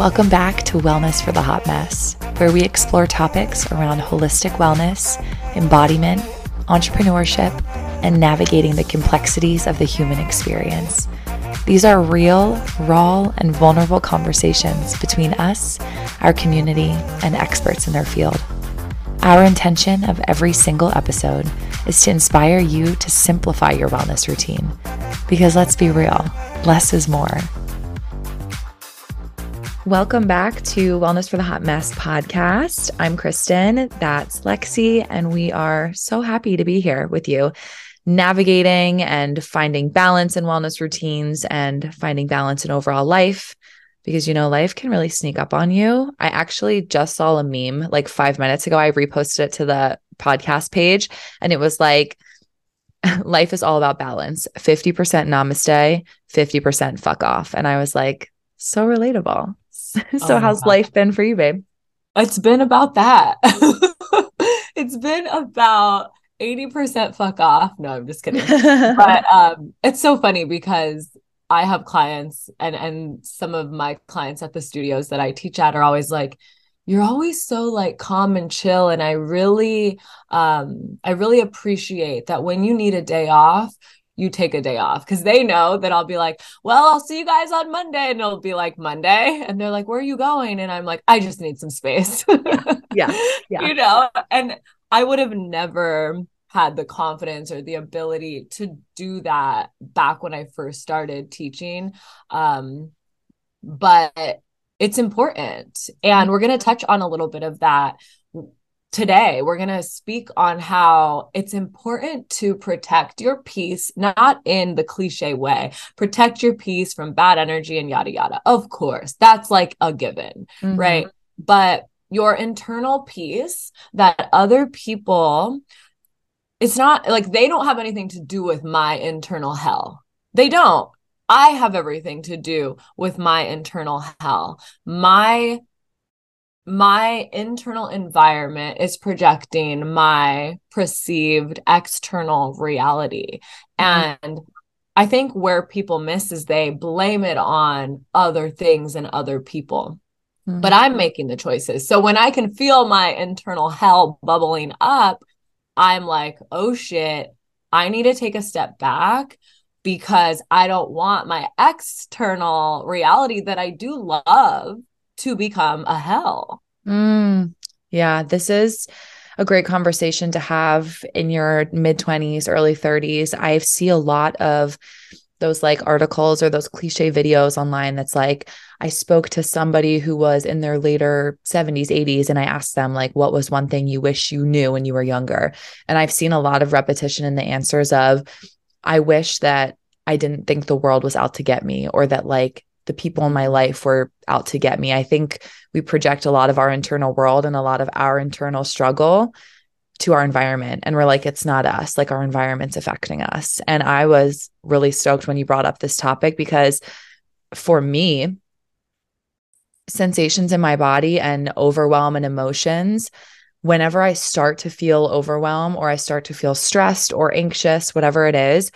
Welcome back to Wellness for the Hot Mess, where we explore topics around holistic wellness, embodiment, entrepreneurship, and navigating the complexities of the human experience. These are real, raw, and vulnerable conversations between us, our community, and experts in their field. Our intention of every single episode is to inspire you to simplify your wellness routine. Because let's be real, less is more. Welcome back to Wellness for the Hot Mess podcast. I'm Kristin, that's Lexi, and we are so happy to be here with you, navigating and finding balance in wellness routines and finding balance in overall life. Because, you know, life can really sneak up on you. I actually just saw a meme like five minutes ago. I reposted it to the podcast page, and it was like, life is all about balance 50% namaste, 50% fuck off. And I was like, so relatable. so, oh, how's life been for you, babe? It's been about that. it's been about 80% fuck off. No, I'm just kidding. but um, it's so funny because I have clients and and some of my clients at the studios that I teach at are always like, you're always so like calm and chill. And I really um I really appreciate that when you need a day off, you take a day off because they know that I'll be like, well, I'll see you guys on Monday. And it'll be like Monday. And they're like, where are you going? And I'm like, I just need some space. yeah. yeah. yeah. You know, and I would have never had the confidence or the ability to do that back when I first started teaching. Um, but it's important. And we're going to touch on a little bit of that today we're going to speak on how it's important to protect your peace not in the cliche way. Protect your peace from bad energy and yada yada. Of course that's like a given mm-hmm. right? But your internal peace that other people it's not like they don't have anything to do with my internal hell. They don't. I have everything to do with my internal hell. My my internal environment is projecting my perceived external reality. Mm-hmm. And I think where people miss is they blame it on other things and other people. Mm-hmm. But I'm making the choices. So when I can feel my internal hell bubbling up, I'm like, oh shit, I need to take a step back because I don't want my external reality that I do love to become a hell. Mm, yeah, this is a great conversation to have in your mid 20s, early 30s. I see a lot of those like articles or those cliche videos online that's like I spoke to somebody who was in their later 70s 80s and I asked them like what was one thing you wish you knew when you were younger and I've seen a lot of repetition in the answers of I wish that I didn't think the world was out to get me or that like the people in my life were out to get me. I think we project a lot of our internal world and a lot of our internal struggle to our environment. And we're like, it's not us, like our environment's affecting us. And I was really stoked when you brought up this topic because for me, sensations in my body and overwhelm and emotions, whenever I start to feel overwhelmed or I start to feel stressed or anxious, whatever it is,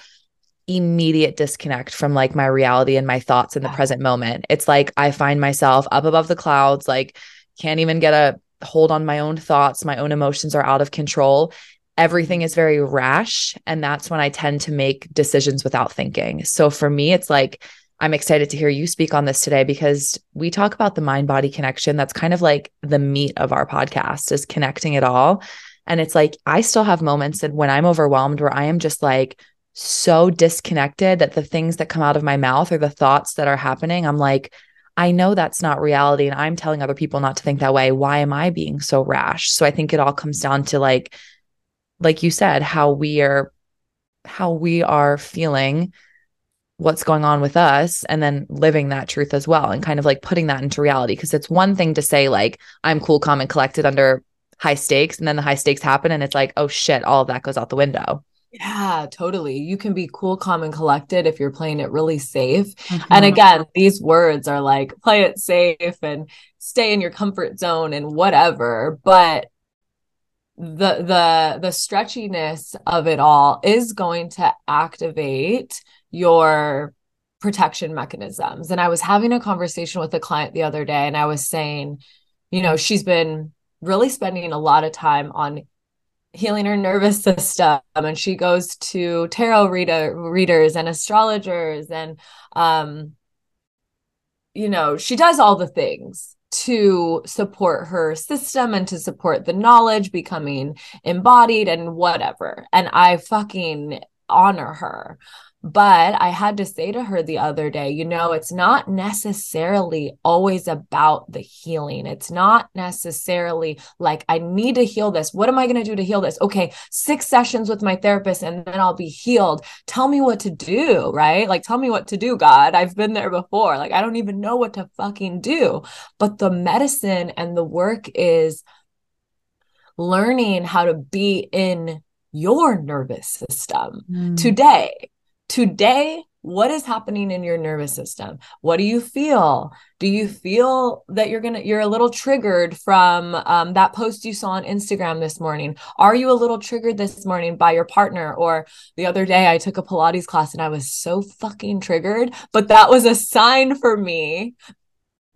immediate disconnect from like my reality and my thoughts in the present moment. It's like I find myself up above the clouds, like can't even get a hold on my own thoughts. My own emotions are out of control. Everything is very rash. And that's when I tend to make decisions without thinking. So for me, it's like, I'm excited to hear you speak on this today because we talk about the mind body connection. That's kind of like the meat of our podcast is connecting it all. And it's like, I still have moments that when I'm overwhelmed where I am just like, so disconnected that the things that come out of my mouth or the thoughts that are happening, I'm like, I know that's not reality. And I'm telling other people not to think that way. Why am I being so rash? So I think it all comes down to like, like you said, how we are, how we are feeling what's going on with us and then living that truth as well and kind of like putting that into reality. Cause it's one thing to say, like, I'm cool, calm, and collected under high stakes. And then the high stakes happen and it's like, oh shit, all of that goes out the window. Yeah, totally. You can be cool, calm, and collected if you're playing it really safe. Mm-hmm. And again, these words are like play it safe and stay in your comfort zone and whatever. But the the the stretchiness of it all is going to activate your protection mechanisms. And I was having a conversation with a client the other day, and I was saying, you know, she's been really spending a lot of time on healing her nervous system and she goes to tarot reader readers and astrologers and um you know she does all the things to support her system and to support the knowledge becoming embodied and whatever. And i fucking honor her but I had to say to her the other day, you know, it's not necessarily always about the healing. It's not necessarily like, I need to heal this. What am I going to do to heal this? Okay, six sessions with my therapist and then I'll be healed. Tell me what to do, right? Like, tell me what to do, God. I've been there before. Like, I don't even know what to fucking do. But the medicine and the work is learning how to be in your nervous system mm. today today what is happening in your nervous system? What do you feel? Do you feel that you're gonna you're a little triggered from um, that post you saw on instagram this morning? Are you a little triggered this morning by your partner? Or the other day i took a pilates class and i was so fucking triggered but that was a sign for me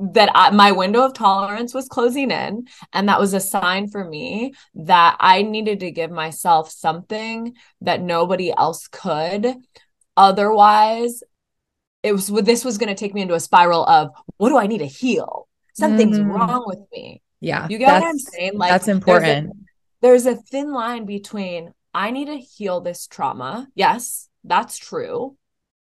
that I, my window of tolerance was closing in. And that was a sign for me that i needed to give myself something that nobody else could Otherwise, it was this was going to take me into a spiral of what do I need to heal? Something's mm. wrong with me. Yeah. You get what I'm saying? Like that's important. There's a, there's a thin line between I need to heal this trauma. Yes, that's true.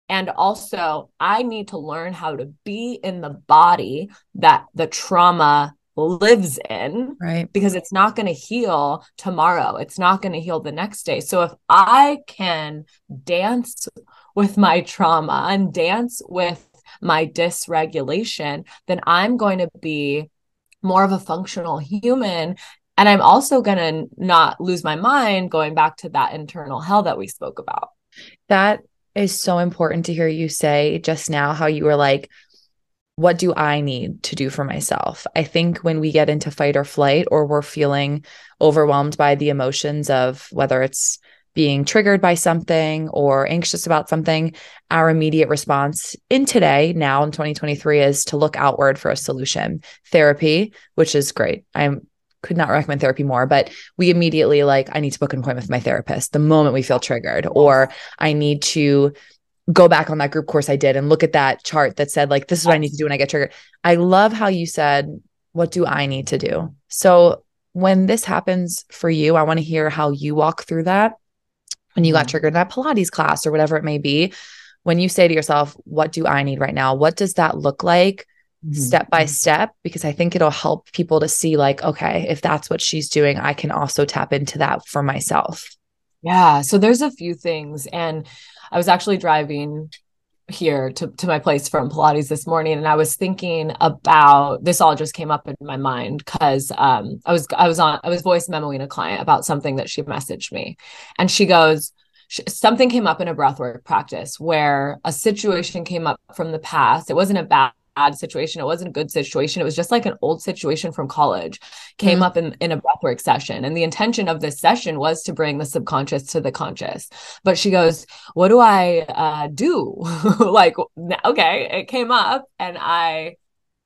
And also, I need to learn how to be in the body that the trauma lives in. Right. Because it's not going to heal tomorrow. It's not going to heal the next day. So if I can dance with my trauma and dance with my dysregulation, then I'm going to be more of a functional human. And I'm also going to not lose my mind going back to that internal hell that we spoke about. That is so important to hear you say just now how you were like, what do I need to do for myself? I think when we get into fight or flight, or we're feeling overwhelmed by the emotions of whether it's being triggered by something or anxious about something, our immediate response in today, now in 2023, is to look outward for a solution. Therapy, which is great. I could not recommend therapy more, but we immediately like, I need to book an appointment with my therapist the moment we feel triggered, or I need to go back on that group course I did and look at that chart that said, like, this is what I need to do when I get triggered. I love how you said, what do I need to do? So when this happens for you, I want to hear how you walk through that when you got mm-hmm. triggered in that Pilates class or whatever it may be. When you say to yourself, what do I need right now? What does that look like? Mm-hmm. step by mm-hmm. step because I think it'll help people to see, like, okay, if that's what she's doing, I can also tap into that for myself. Yeah. So there's a few things. And I was actually driving here to, to my place from Pilates this morning and I was thinking about this all just came up in my mind because um I was I was on I was voice memoing a client about something that she messaged me. And she goes something came up in a breathwork practice where a situation came up from the past. It wasn't a bad bad situation. It wasn't a good situation. It was just like an old situation from college came mm-hmm. up in, in a breathwork session. And the intention of this session was to bring the subconscious to the conscious. But she goes, What do I uh, do? like, okay, it came up and I,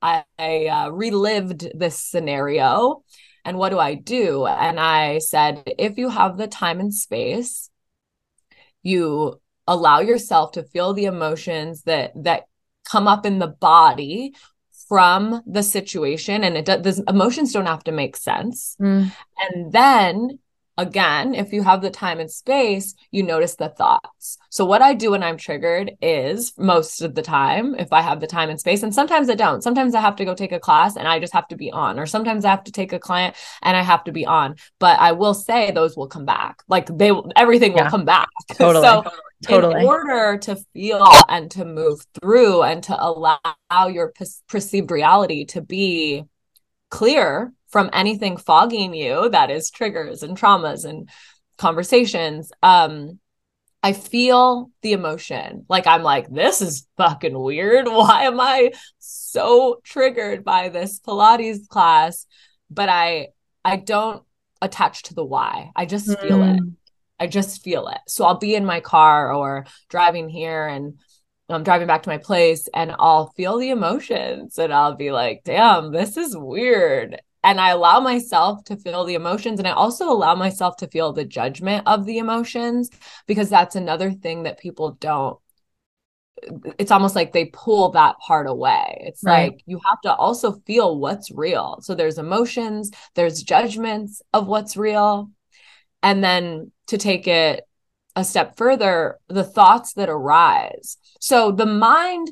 I, I uh, relived this scenario. And what do I do? And I said, If you have the time and space, you allow yourself to feel the emotions that that come up in the body from the situation and it does emotions don't have to make sense mm. and then again if you have the time and space you notice the thoughts so what i do when i'm triggered is most of the time if i have the time and space and sometimes i don't sometimes i have to go take a class and i just have to be on or sometimes i have to take a client and i have to be on but i will say those will come back like they everything yeah. will come back totally. so totally. in order to feel and to move through and to allow your p- perceived reality to be clear from anything fogging you that is triggers and traumas and conversations um I feel the emotion. Like I'm like, this is fucking weird. Why am I so triggered by this Pilates class? But I I don't attach to the why. I just feel mm. it. I just feel it. So I'll be in my car or driving here and I'm driving back to my place and I'll feel the emotions and I'll be like, damn, this is weird. And I allow myself to feel the emotions. And I also allow myself to feel the judgment of the emotions because that's another thing that people don't. It's almost like they pull that part away. It's right. like you have to also feel what's real. So there's emotions, there's judgments of what's real. And then to take it a step further, the thoughts that arise. So the mind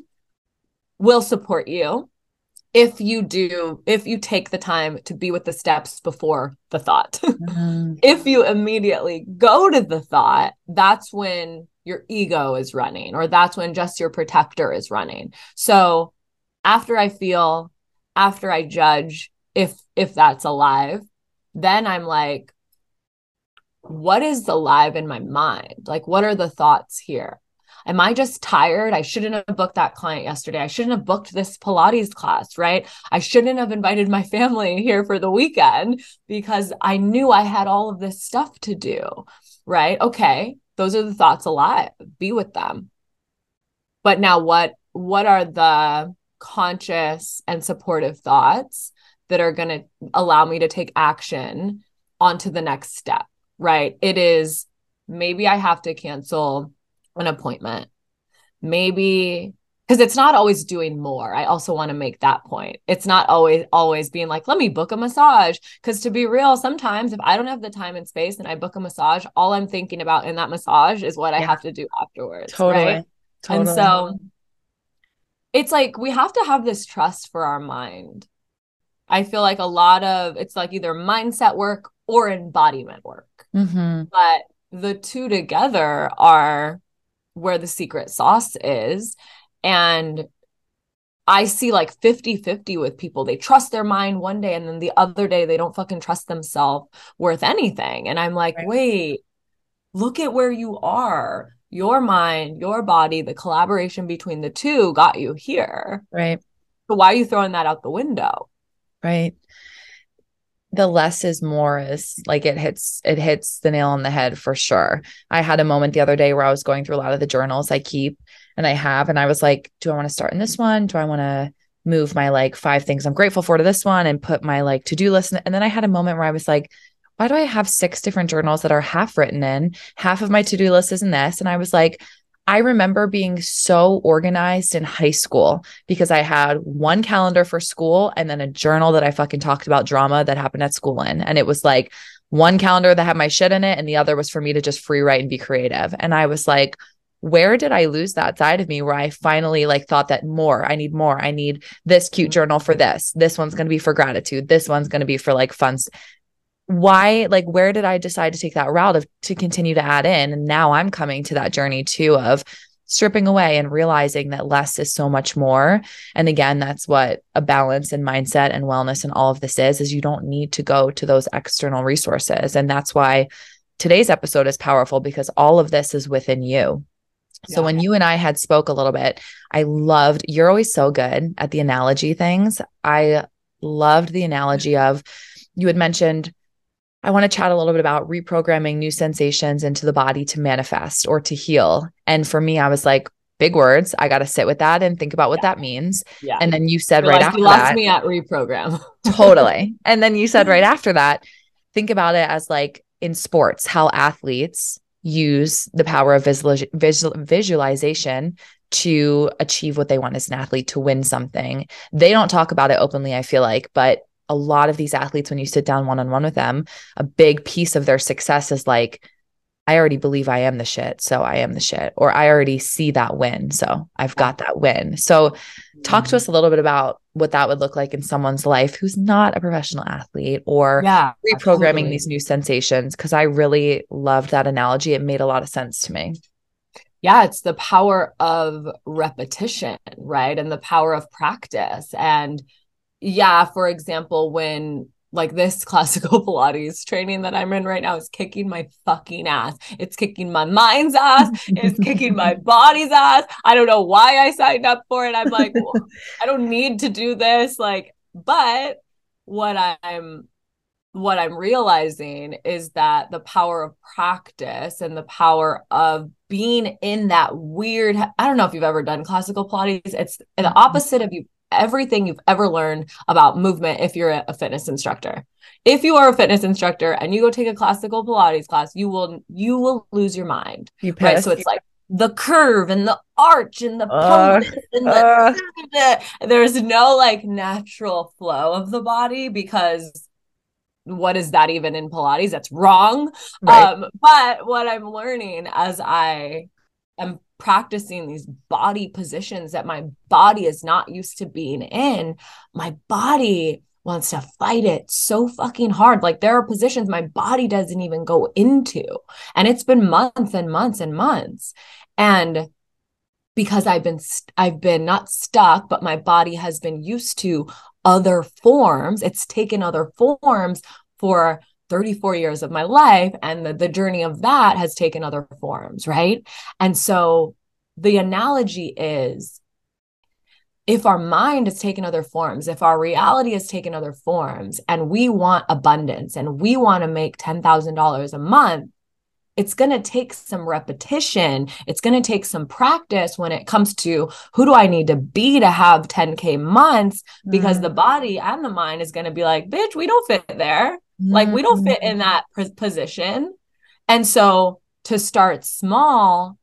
will support you if you do, if you take the time to be with the steps before the thought. Mm-hmm. if you immediately go to the thought, that's when your ego is running, or that's when just your protector is running. So after I feel, after I judge if if that's alive, then I'm like, what is alive in my mind? Like, what are the thoughts here? Am I just tired? I shouldn't have booked that client yesterday. I shouldn't have booked this Pilates class, right? I shouldn't have invited my family here for the weekend because I knew I had all of this stuff to do, right? Okay, those are the thoughts alive. Be with them. But now what what are the conscious and supportive thoughts that are going to allow me to take action onto the next step? Right? It is maybe I have to cancel an appointment. Maybe because it's not always doing more. I also want to make that point. It's not always always being like, let me book a massage. Because to be real, sometimes if I don't have the time and space and I book a massage, all I'm thinking about in that massage is what yeah. I have to do afterwards. Totally. Right? Totally. And so it's like we have to have this trust for our mind. I feel like a lot of it's like either mindset work or embodiment work. Mm-hmm. But the two together are where the secret sauce is. And I see like 50 50 with people. They trust their mind one day and then the other day they don't fucking trust themselves worth anything. And I'm like, right. wait, look at where you are. Your mind, your body, the collaboration between the two got you here. Right. So why are you throwing that out the window? Right the less is more is like it hits it hits the nail on the head for sure. I had a moment the other day where I was going through a lot of the journals I keep and I have and I was like, do I want to start in this one? Do I want to move my like five things I'm grateful for to this one and put my like to-do list and then I had a moment where I was like, why do I have six different journals that are half written in? Half of my to-do list is in this and I was like, I remember being so organized in high school because I had one calendar for school and then a journal that I fucking talked about drama that happened at school in. And it was like one calendar that had my shit in it and the other was for me to just free write and be creative. And I was like, where did I lose that side of me where I finally like thought that more, I need more. I need this cute journal for this. This one's going to be for gratitude. This one's going to be for like fun why like where did i decide to take that route of to continue to add in and now i'm coming to that journey too of stripping away and realizing that less is so much more and again that's what a balance and mindset and wellness and all of this is is you don't need to go to those external resources and that's why today's episode is powerful because all of this is within you so yeah. when you and I had spoke a little bit, I loved you're always so good at the analogy things. I loved the analogy of you had mentioned I want to chat a little bit about reprogramming new sensations into the body to manifest or to heal. And for me, I was like, big words. I got to sit with that and think about what yeah. that means. Yeah. And then you said right after you lost that, me at reprogram. totally. And then you said right after that, think about it as like in sports, how athletes use the power of visual, visual, visualization to achieve what they want as an athlete to win something. They don't talk about it openly, I feel like, but a lot of these athletes, when you sit down one on one with them, a big piece of their success is like, I already believe I am the shit. So I am the shit. Or I already see that win. So I've got that win. So talk to mm-hmm. us a little bit about what that would look like in someone's life who's not a professional athlete or yeah, reprogramming absolutely. these new sensations. Cause I really loved that analogy. It made a lot of sense to me. Yeah, it's the power of repetition, right? And the power of practice. And yeah, for example, when like this classical Pilates training that I'm in right now is kicking my fucking ass. It's kicking my mind's ass. it's kicking my body's ass. I don't know why I signed up for it. I'm like, well, I don't need to do this. Like, but what I'm what I'm realizing is that the power of practice and the power of being in that weird, I don't know if you've ever done classical Pilates. It's the mm-hmm. opposite of you everything you've ever learned about movement if you're a fitness instructor. If you are a fitness instructor and you go take a classical Pilates class, you will you will lose your mind. You right? So it's like the curve and the arch and the uh, and the, uh, there's no like natural flow of the body because what is that even in Pilates? That's wrong. Right. Um, but what I'm learning as I am practicing these body positions that my body is not used to being in, my body wants to fight it so fucking hard. Like there are positions my body doesn't even go into. And it's been months and months and months. And because I've been st- I've been not stuck, but my body has been used to other forms. It's taken other forms for 34 years of my life. And the, the journey of that has taken other forms, right? And so the analogy is if our mind has taken other forms, if our reality has taken other forms, and we want abundance and we want to make $10,000 a month, it's going to take some repetition. It's going to take some practice when it comes to who do I need to be to have 10K months because mm-hmm. the body and the mind is going to be like, bitch, we don't fit there. Mm-hmm. Like, we don't fit in mm-hmm. that position. And so to start small,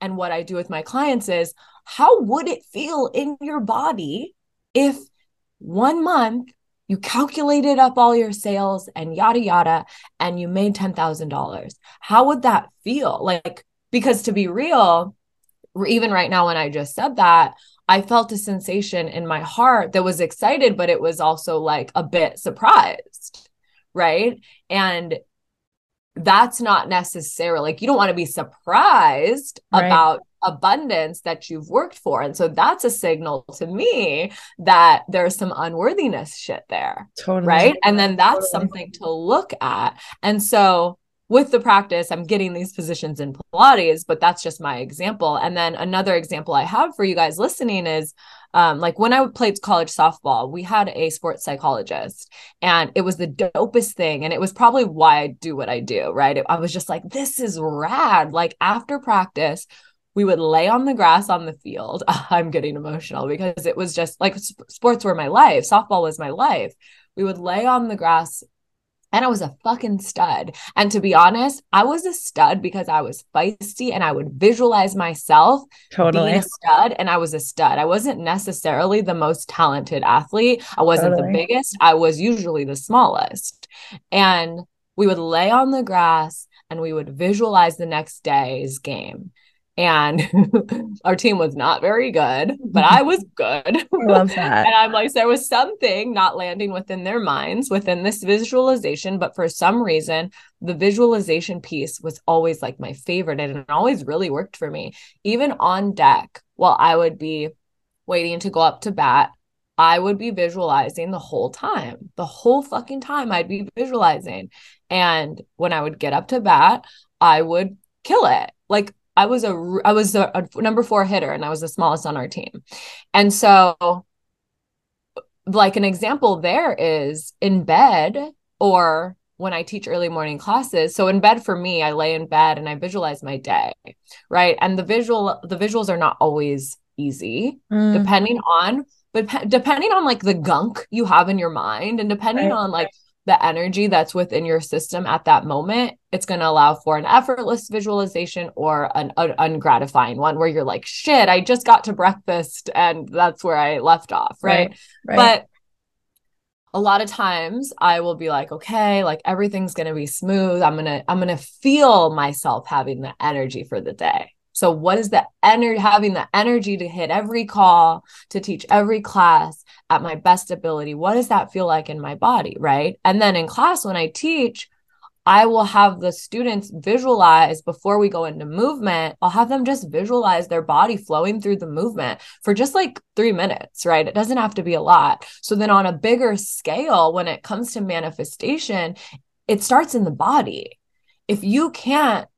and what I do with my clients is how would it feel in your body if one month you calculated up all your sales and yada yada and you made $10,000 how would that feel like because to be real even right now when I just said that I felt a sensation in my heart that was excited but it was also like a bit surprised right and that's not necessarily like you don't want to be surprised right. about abundance that you've worked for. And so that's a signal to me that there's some unworthiness shit there. Totally. Right. And then that's totally. something to look at. And so with the practice, I'm getting these positions in Pilates, but that's just my example. And then another example I have for you guys listening is um, like when I played college softball, we had a sports psychologist, and it was the dopest thing. And it was probably why I do what I do, right? I was just like, this is rad. Like after practice, we would lay on the grass on the field. I'm getting emotional because it was just like sports were my life, softball was my life. We would lay on the grass and I was a fucking stud. And to be honest, I was a stud because I was feisty and I would visualize myself totally being a stud. And I was a stud. I wasn't necessarily the most talented athlete. I wasn't totally. the biggest. I was usually the smallest. And we would lay on the grass and we would visualize the next day's game and our team was not very good, but I was good. I love that. and I'm like, there was something not landing within their minds within this visualization, but for some reason, the visualization piece was always like my favorite and it always really worked for me. Even on deck, while I would be waiting to go up to bat, I would be visualizing the whole time. The whole fucking time I'd be visualizing. And when I would get up to bat, I would kill it. Like I was a I was a, a number four hitter and I was the smallest on our team. And so like an example there is in bed or when I teach early morning classes. So in bed for me, I lay in bed and I visualize my day, right? And the visual the visuals are not always easy mm. depending on but depending on like the gunk you have in your mind and depending right. on like the energy that's within your system at that moment, it's going to allow for an effortless visualization or an, an ungratifying one where you're like, shit, I just got to breakfast and that's where I left off. Right. right, right. But a lot of times I will be like, okay, like everything's going to be smooth. I'm going to, I'm going to feel myself having the energy for the day. So what is the energy having the energy to hit every call, to teach every class at my best ability? What does that feel like in my body, right? And then in class when I teach, I will have the students visualize before we go into movement. I'll have them just visualize their body flowing through the movement for just like three minutes, right? It doesn't have to be a lot. So then on a bigger scale, when it comes to manifestation, it starts in the body. If you can't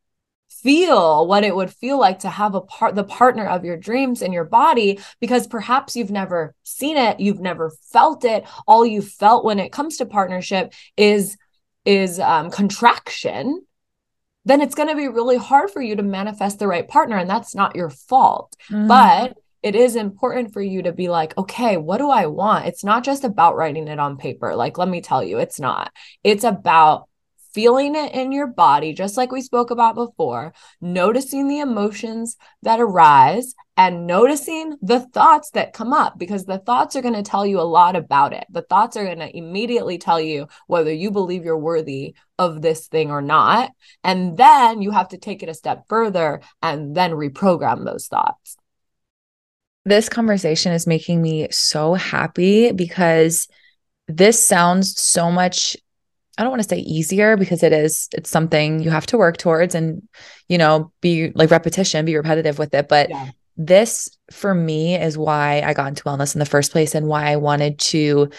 feel what it would feel like to have a part the partner of your dreams in your body because perhaps you've never seen it you've never felt it all you felt when it comes to partnership is is um, contraction, then it's going to be really hard for you to manifest the right partner. And that's not your fault. Mm. But it is important for you to be like, okay, what do I want? It's not just about writing it on paper. Like, let me tell you, it's not. It's about feeling it in your body, just like we spoke about before, noticing the emotions that arise and noticing the thoughts that come up because the thoughts are going to tell you a lot about it. The thoughts are going to immediately tell you whether you believe you're worthy of this thing or not. And then you have to take it a step further and then reprogram those thoughts. This conversation is making me so happy because this sounds so much I don't want to say easier because it is it's something you have to work towards and you know be like repetition be repetitive with it but yeah. this for me is why I got into wellness in the first place and why I wanted to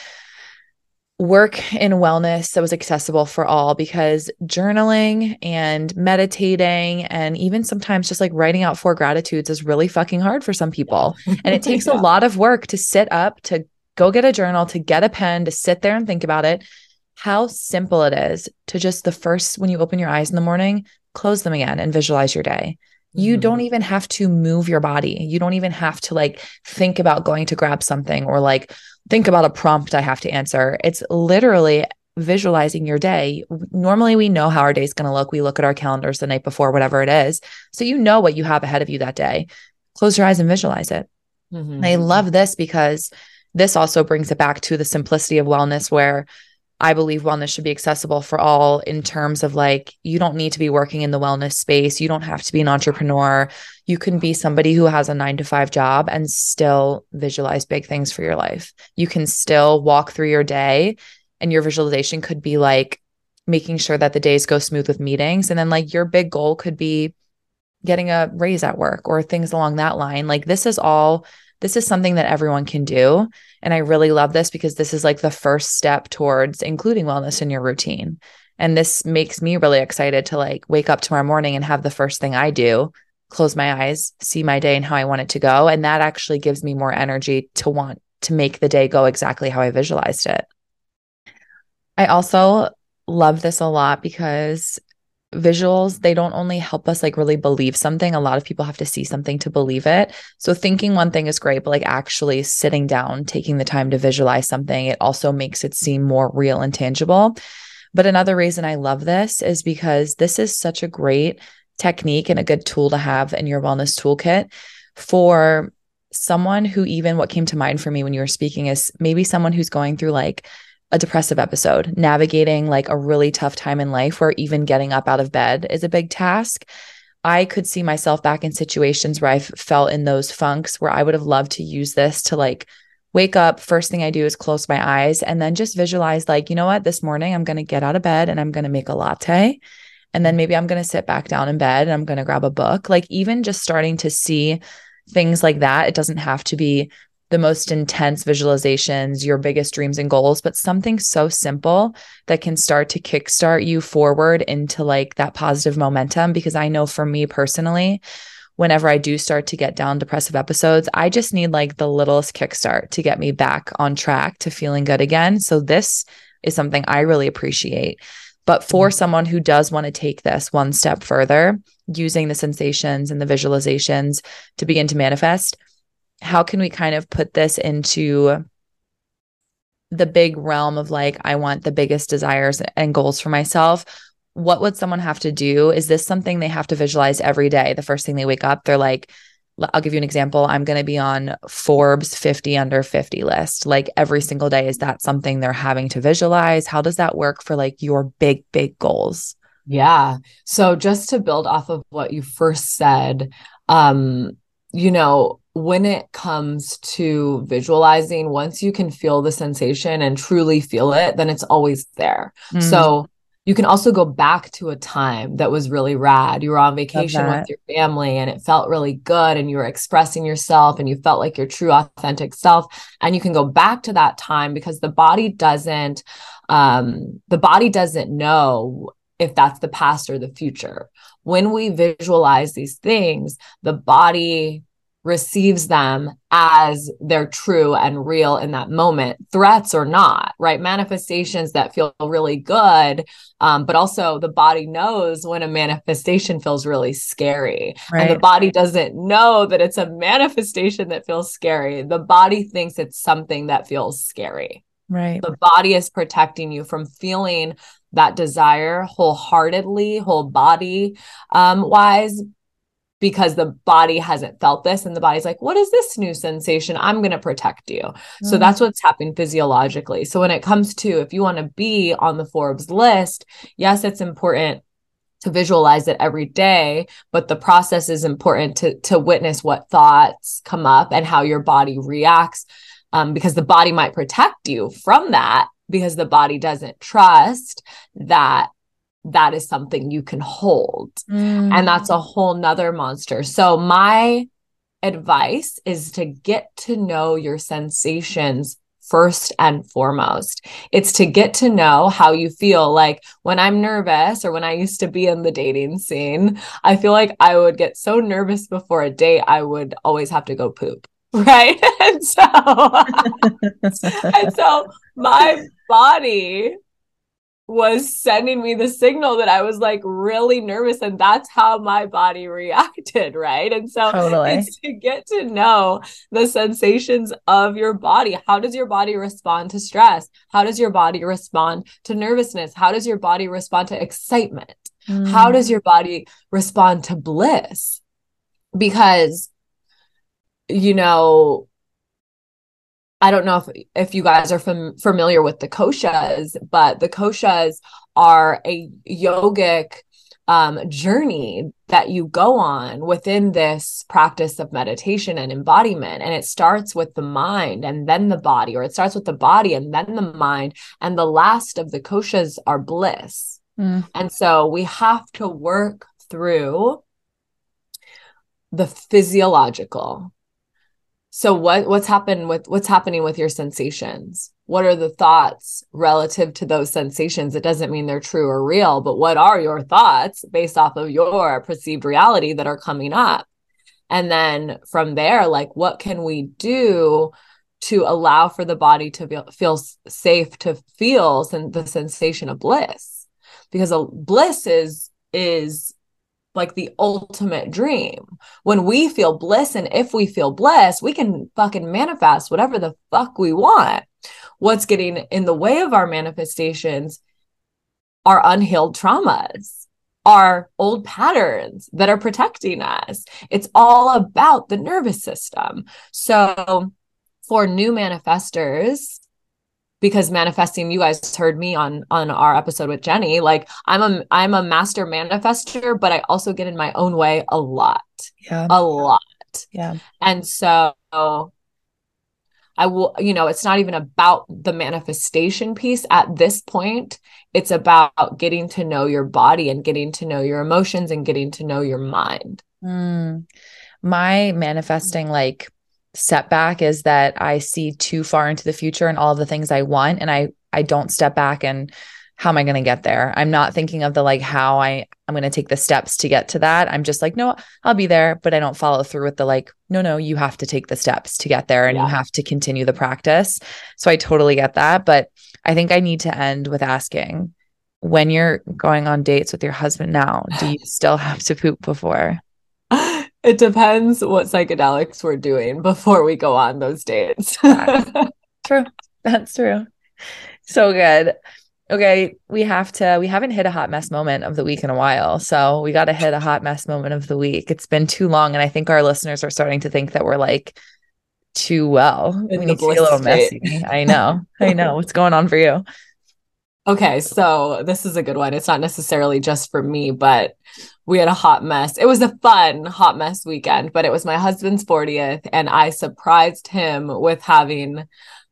work in wellness that was accessible for all because journaling and meditating and even sometimes just like writing out four gratitudes is really fucking hard for some people and it takes yeah. a lot of work to sit up to go get a journal to get a pen to sit there and think about it how simple it is to just the first, when you open your eyes in the morning, close them again and visualize your day. You mm-hmm. don't even have to move your body. You don't even have to like think about going to grab something or like think about a prompt I have to answer. It's literally visualizing your day. Normally, we know how our day's going to look. We look at our calendars the night before, whatever it is. So you know what you have ahead of you that day. Close your eyes and visualize it. Mm-hmm. I love this because this also brings it back to the simplicity of wellness where I believe wellness should be accessible for all in terms of like, you don't need to be working in the wellness space. You don't have to be an entrepreneur. You can be somebody who has a nine to five job and still visualize big things for your life. You can still walk through your day, and your visualization could be like making sure that the days go smooth with meetings. And then, like, your big goal could be getting a raise at work or things along that line. Like, this is all this is something that everyone can do. And I really love this because this is like the first step towards including wellness in your routine. And this makes me really excited to like wake up tomorrow morning and have the first thing I do close my eyes, see my day and how I want it to go. And that actually gives me more energy to want to make the day go exactly how I visualized it. I also love this a lot because visuals they don't only help us like really believe something. A lot of people have to see something to believe it. So thinking one thing is great but like actually sitting down taking the time to visualize something it also makes it seem more real and tangible. But another reason i love this is because this is such a great technique and a good tool to have in your wellness toolkit for someone who even what came to mind for me when you were speaking is maybe someone who's going through like a depressive episode, navigating like a really tough time in life where even getting up out of bed is a big task. I could see myself back in situations where I felt in those funks where I would have loved to use this to like wake up. First thing I do is close my eyes and then just visualize, like, you know what, this morning I'm going to get out of bed and I'm going to make a latte. And then maybe I'm going to sit back down in bed and I'm going to grab a book. Like, even just starting to see things like that, it doesn't have to be the most intense visualizations, your biggest dreams and goals, but something so simple that can start to kickstart you forward into like that positive momentum. Because I know for me personally, whenever I do start to get down depressive episodes, I just need like the littlest kickstart to get me back on track to feeling good again. So this is something I really appreciate. But for mm-hmm. someone who does want to take this one step further, using the sensations and the visualizations to begin to manifest, how can we kind of put this into the big realm of like, I want the biggest desires and goals for myself? What would someone have to do? Is this something they have to visualize every day? The first thing they wake up, they're like, I'll give you an example. I'm going to be on Forbes 50 under 50 list. Like every single day, is that something they're having to visualize? How does that work for like your big, big goals? Yeah. So just to build off of what you first said, um, you know, when it comes to visualizing, once you can feel the sensation and truly feel it, then it's always there. Mm. So you can also go back to a time that was really rad. You were on vacation with your family and it felt really good and you were expressing yourself and you felt like your true authentic self and you can go back to that time because the body doesn't um the body doesn't know if that's the past or the future. When we visualize these things, the body receives them as they're true and real in that moment, threats or not, right? Manifestations that feel really good, um, but also the body knows when a manifestation feels really scary. Right. And the body doesn't know that it's a manifestation that feels scary. The body thinks it's something that feels scary. Right. The body is protecting you from feeling that desire wholeheartedly, whole body um, wise, because the body hasn't felt this and the body's like what is this new sensation? I'm going to protect you. Mm-hmm. so that's what's happening physiologically. So when it comes to if you want to be on the forbes list yes it's important to visualize it every day but the process is important to to witness what thoughts come up and how your body reacts um, because the body might protect you from that because the body doesn't trust that that is something you can hold. Mm. And that's a whole nother monster. So, my advice is to get to know your sensations first and foremost. It's to get to know how you feel. Like when I'm nervous or when I used to be in the dating scene, I feel like I would get so nervous before a date, I would always have to go poop. Right. and so, and so my body was sending me the signal that I was like really nervous and that's how my body reacted, right? And so totally. it's to get to know the sensations of your body. How does your body respond to stress? How does your body respond to nervousness? How does your body respond to excitement? Mm. How does your body respond to bliss? Because you know, I don't know if if you guys are fam- familiar with the koshas, but the koshas are a yogic um, journey that you go on within this practice of meditation and embodiment. And it starts with the mind and then the body, or it starts with the body and then the mind. And the last of the koshas are bliss. Mm. And so we have to work through the physiological so what what's happened with what's happening with your sensations? What are the thoughts relative to those sensations? It doesn't mean they're true or real but what are your thoughts based off of your perceived reality that are coming up? And then from there like what can we do to allow for the body to feel, feel safe to feel the sensation of bliss? Because a bliss is is like the ultimate dream. When we feel bliss and if we feel bliss, we can fucking manifest whatever the fuck we want. What's getting in the way of our manifestations are unhealed traumas, are old patterns that are protecting us. It's all about the nervous system. So for new manifestors, because manifesting you guys heard me on on our episode with Jenny. Like I'm a I'm a master manifester but I also get in my own way a lot yeah. a lot. Yeah. And so I will you know it's not even about the manifestation piece at this point. It's about getting to know your body and getting to know your emotions and getting to know your mind. Mm. my manifesting like setback is that I see too far into the future and all the things I want and I I don't step back and how am I going to get there? I'm not thinking of the like how I I'm going to take the steps to get to that. I'm just like, no, I'll be there, but I don't follow through with the like, no, no, you have to take the steps to get there and yeah. you have to continue the practice. So I totally get that, but I think I need to end with asking when you're going on dates with your husband now, do you still have to poop before? It depends what psychedelics we're doing before we go on those dates. true. That's true. So good. Okay, we have to we haven't hit a hot mess moment of the week in a while. So we got to hit a hot mess moment of the week. It's been too long and I think our listeners are starting to think that we're like too well. In we need to be a little state. messy. I know. I know. What's going on for you? Okay, so this is a good one. It's not necessarily just for me, but we had a hot mess. It was a fun hot mess weekend, but it was my husband's 40th and I surprised him with having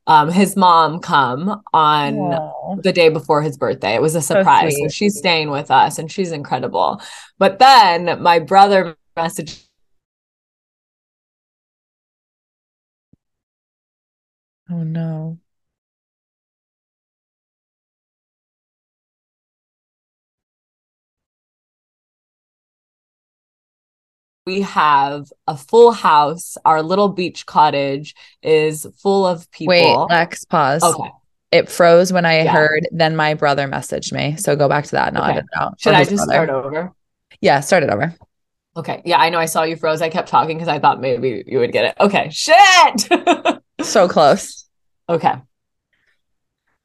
um, his mom come on Aww. the day before his birthday. It was a surprise. So, so she's staying with us and she's incredible. But then my brother messaged Oh no. We have a full house. Our little beach cottage is full of people. Wait, Lex, pause. Okay. It froze when I Yeah. heard, then my brother messaged me. So go back to that. No, I Okay. didn't know. Should I just brother. start over? Yeah, start it over. Okay. Yeah, I know I saw you froze. I kept talking because I thought maybe you would get it. Okay. Shit. So close. Okay.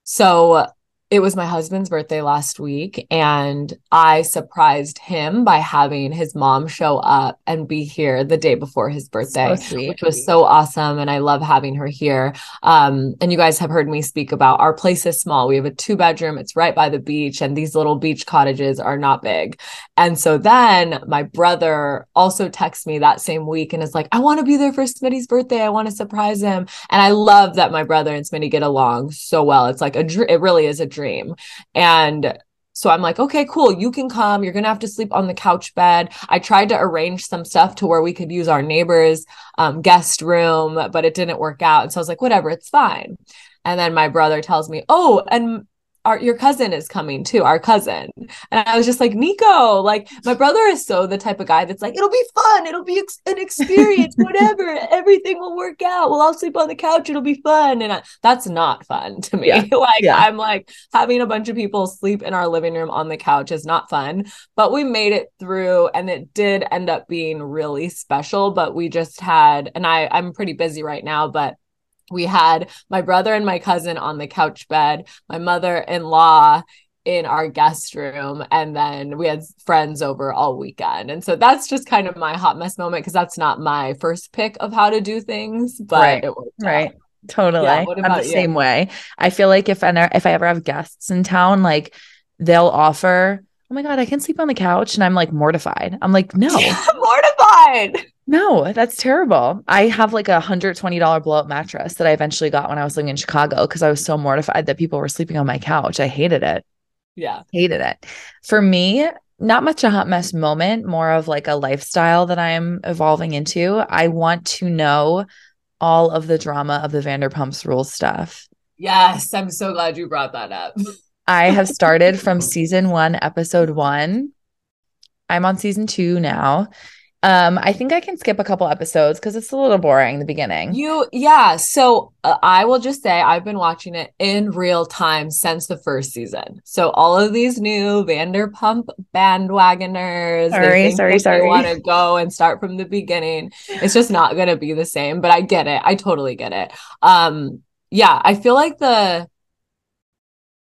So it was my husband's birthday last week, and I surprised him by having his mom show up and be here the day before his birthday. So which was so awesome and i love having her here. Um and you guys have heard me speak about our place is small. We have a two bedroom it's right by the beach and these little beach cottages are not big. And so then my brother also texts me that same week and is like i want to be there for smitty's birthday. I want to surprise him. And i love that my brother and smitty get along so well. It's like a dr- it really is a dream and so I'm like, okay, cool. You can come. You're going to have to sleep on the couch bed. I tried to arrange some stuff to where we could use our neighbor's um, guest room, but it didn't work out. And so I was like, whatever, it's fine. And then my brother tells me, oh, and our, your cousin is coming too, our cousin. And I was just like, Nico, like my brother is so the type of guy that's like, it'll be fun. It'll be ex- an experience, whatever. Everything will work out. We'll all sleep on the couch. It'll be fun. And I, that's not fun to me. Yeah. like Yeah. I'm like having a bunch of people sleep in our living room on the couch is not fun, but we made it through and it did end up being really special. But we just had, and I, I'm pretty busy right now, but we had my brother and my cousin on the couch bed, my mother in law in our guest room, and then we had friends over all weekend. And so that's just kind of my hot mess moment because that's not my first pick of how to do things, but Right, it worked out. Right. Totally. Yeah, I'm the you? same way. I feel like if I if I ever have guests in town, like they'll offer, oh my God, I can sleep on the couch. And I'm like mortified. I'm like, no, mortified. no, that's terrible. I have like a hundred twenty dollar blow up mattress that I eventually got when I was living in Chicago because I was so mortified that people were sleeping on my couch. I hated it. Yeah. Hated it. For me, not much a hot mess moment, more of like a lifestyle that I'm evolving into. I want to know all of the drama of the Vanderpumps Rules stuff. Yes. I'm so glad you brought that up. I have started from season one, episode one. I'm on season two now. Um, I think I can skip a couple episodes because it's a little boring the beginning. You, yeah. So uh, I will just say I've been watching it in real time since the first season. So all of these new Vanderpump bandwagoners, Sorry, sorry, sorry. want to go and start from the beginning. It's just not going to be the same. But I get it. I totally get it. Um, yeah. I feel like the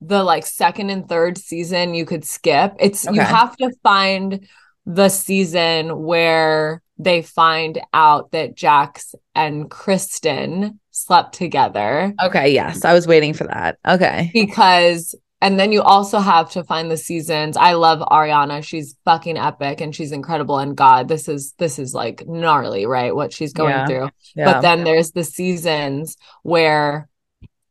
the like second and third season you could skip. It's you have to find the season where they find out that Jax and Kristen slept together Okay, yes, I was waiting for that. Okay. because and then you also have to find the seasons. I love Ariana. She's fucking epic and she's incredible and god this is this is like gnarly, right? What she's going Yeah. through. Yeah. But then there's the seasons where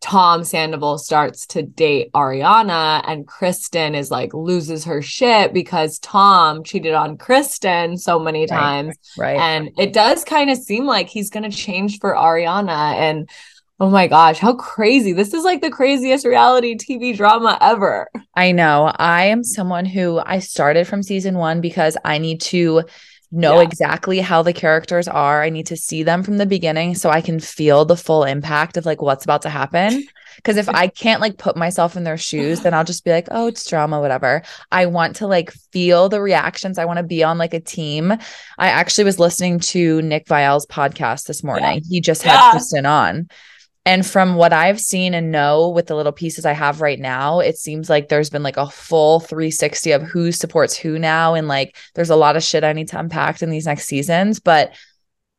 Tom Sandoval starts to date Ariana and Kristen is like loses her shit because Tom cheated on Kristen so many Right. times. right. And it does kind of seem like he's going to change for Ariana. And oh my gosh, how crazy. This is like the craziest reality TV drama ever. I know. I am someone who I started from season one because I need to know Yeah. exactly how the characters are. I need to see them from the beginning so I can feel the full impact of like what's about to happen. Because if I can't like put myself in their shoes, then I'll just be like, oh, it's drama, whatever. I want to like feel the reactions. I want to be on like a team. I actually was listening to Nick Viall's podcast this morning. He just had Yeah. Kristen on. And from what I've seen and know with the little pieces I have right now, it seems like there's been like a full 360 of who supports who now. And like there's a lot of shit I need to unpack in these next seasons, but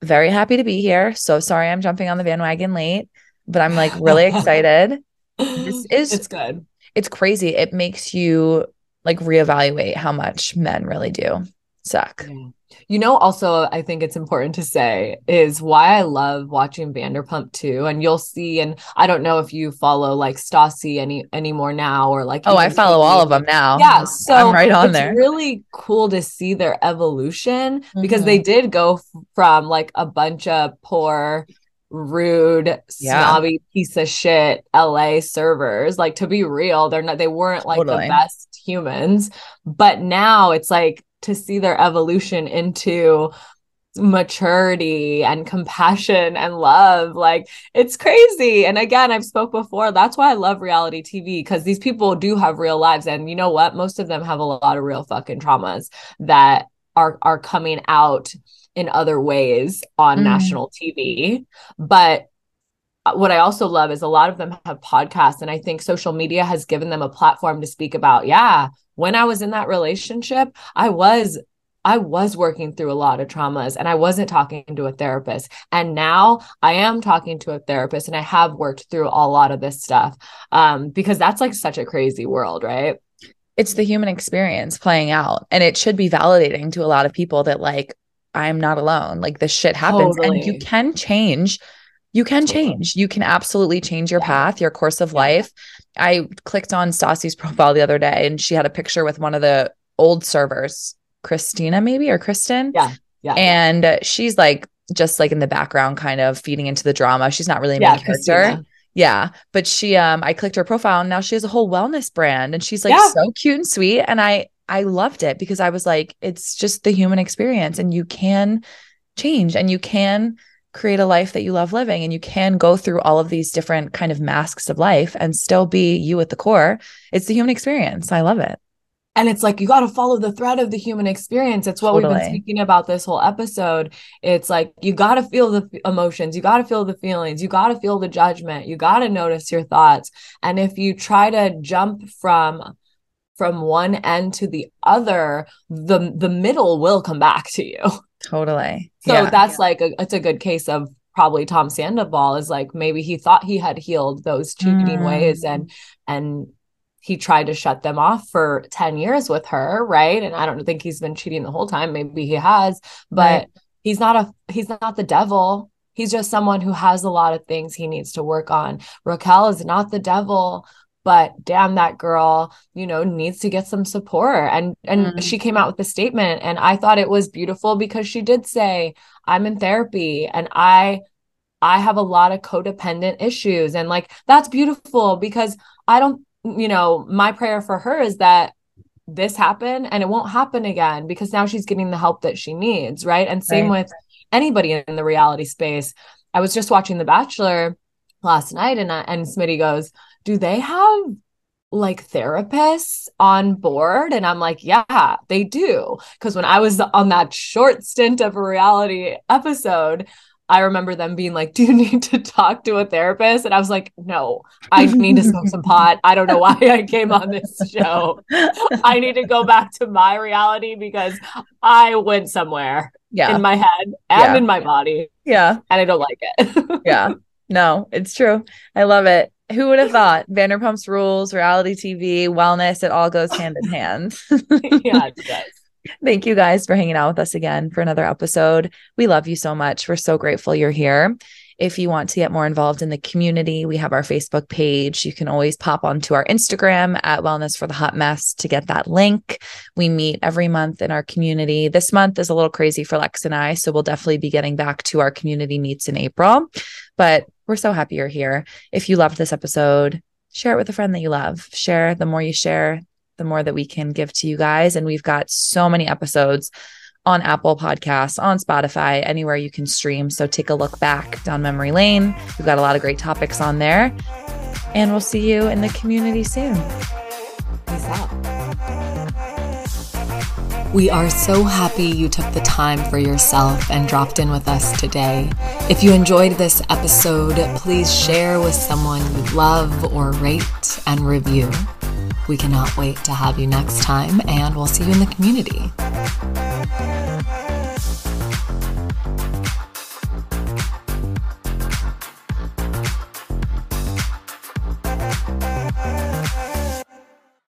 very happy to be here. So sorry I'm jumping on the bandwagon late, but I'm like really excited. This is- it's good. It's crazy. It makes you like reevaluate how much men really do suck. You know, also, I think it's important to say is why I love watching Vanderpump too. And you'll see, and I don't know if you follow like Stassi any anymore now or like Oh, I follow all of them now. Yeah, so I'm right on it's there. really cool to see their evolution because Mhm. they did go f- from like a bunch of poor, rude, Yeah. snobby piece of shit LA servers. Like to be real, they're not. They weren't like Totally. the best humans, but now it's like to see their evolution into maturity and compassion and love like it's crazy and again i've spoke before that's why i love reality tv because these people do have real lives and you know what most of them have a lot of real fucking traumas that are are coming out in other ways on mm. national tv but what I also love is a lot of them have podcasts, and I think social media has given them a platform to speak about. Yeah, when I was in that relationship, I was I was working through a lot of traumas and I wasn't talking to a therapist. And now I am talking to a therapist and I have worked through a lot of this stuff um, because that's like such a crazy world, right? It's the human experience playing out. And it should be validating to a lot of people that, like, I'm not alone. Like, this shit happens totally. and you can change. You can change. You can absolutely change your path, your course of life. I clicked on Stassi's profile the other day and she had a picture with one of the old servers Christina, maybe or Kristen. Yeah. Yeah. And she's like just like in the background, kind of feeding into the drama. She's not really a yeah, main character. Christina. Yeah. But she um I clicked her profile and now she has a whole wellness brand and she's like yeah. so cute and sweet. And I I loved it because I was like, it's just the human experience and you can change and you can create a life that you love living and you can go through all of these different kind of masks of life and still be you at the core. It's the human experience. I love it and it's like you got to follow the thread of the human experience it's what totally. we've been speaking about this whole episode it's like you got to feel the emotions you got to feel the feelings you got to feel the judgment you got to notice your thoughts and if you try to jump from from one end to the other the the middle will come back to you totally so yeah. that's like a, it's a good case of probably Tom Sandoval is like maybe he thought he had healed those cheating mm. ways and and he tried to shut them off for 10 years with her, right? And I don't think he's been cheating the whole time. Maybe he has, but right. he's not a he's not the devil. He's just someone who has a lot of things he needs to work on. Raquel is not the devil, but damn that girl, you know, needs to get some support. And and mm. she came out with a statement and I thought it was beautiful because she did say, "I'm in therapy and I I have a lot of codependent issues." And like that's beautiful because I don't you know, my prayer for her is that this happened and it won't happen again because now she's getting the help that she needs, right? And same right. with anybody in the reality space. I was just watching The Bachelor last night and uh, and Smitty goes, "Do they have like therapists on board?" And I'm like, "Yeah, they do." Because when I was on that short stint of a reality episode, I remember them being like, Do you need to talk to a therapist? And I was like, No, I need to smoke some pot. I don't know why I came on this show. I need to go back to my reality because I went somewhere yeah. in my head and yeah. in my body. Yeah. And I don't like it. yeah. No, it's true. I love it. Who would have thought Vanderpump's rules, reality TV, wellness, it all goes hand in hand. yeah, it does. Thank you guys for hanging out with us again for another episode. We love you so much. We're so grateful you're here. If you want to get more involved in the community, we have our Facebook page. You can always pop onto our Instagram at Wellness for the Hot Mess to get that link. We meet every month in our community. This month is a little crazy for Lex and I, so we'll definitely be getting back to our community meets in April. But we're so happy you're here. If you loved this episode, share it with a friend that you love. Share the more you share, the more that we can give to you guys. And we've got so many episodes on Apple Podcasts, on Spotify, anywhere you can stream. So take a look back down memory lane. We've got a lot of great topics on there. And we'll see you in the community soon. Peace out. We are so happy you took the time for yourself and dropped in with us today. If you enjoyed this episode, please share with someone you love or rate and review. We cannot wait to have you next time, and we'll see you in the community.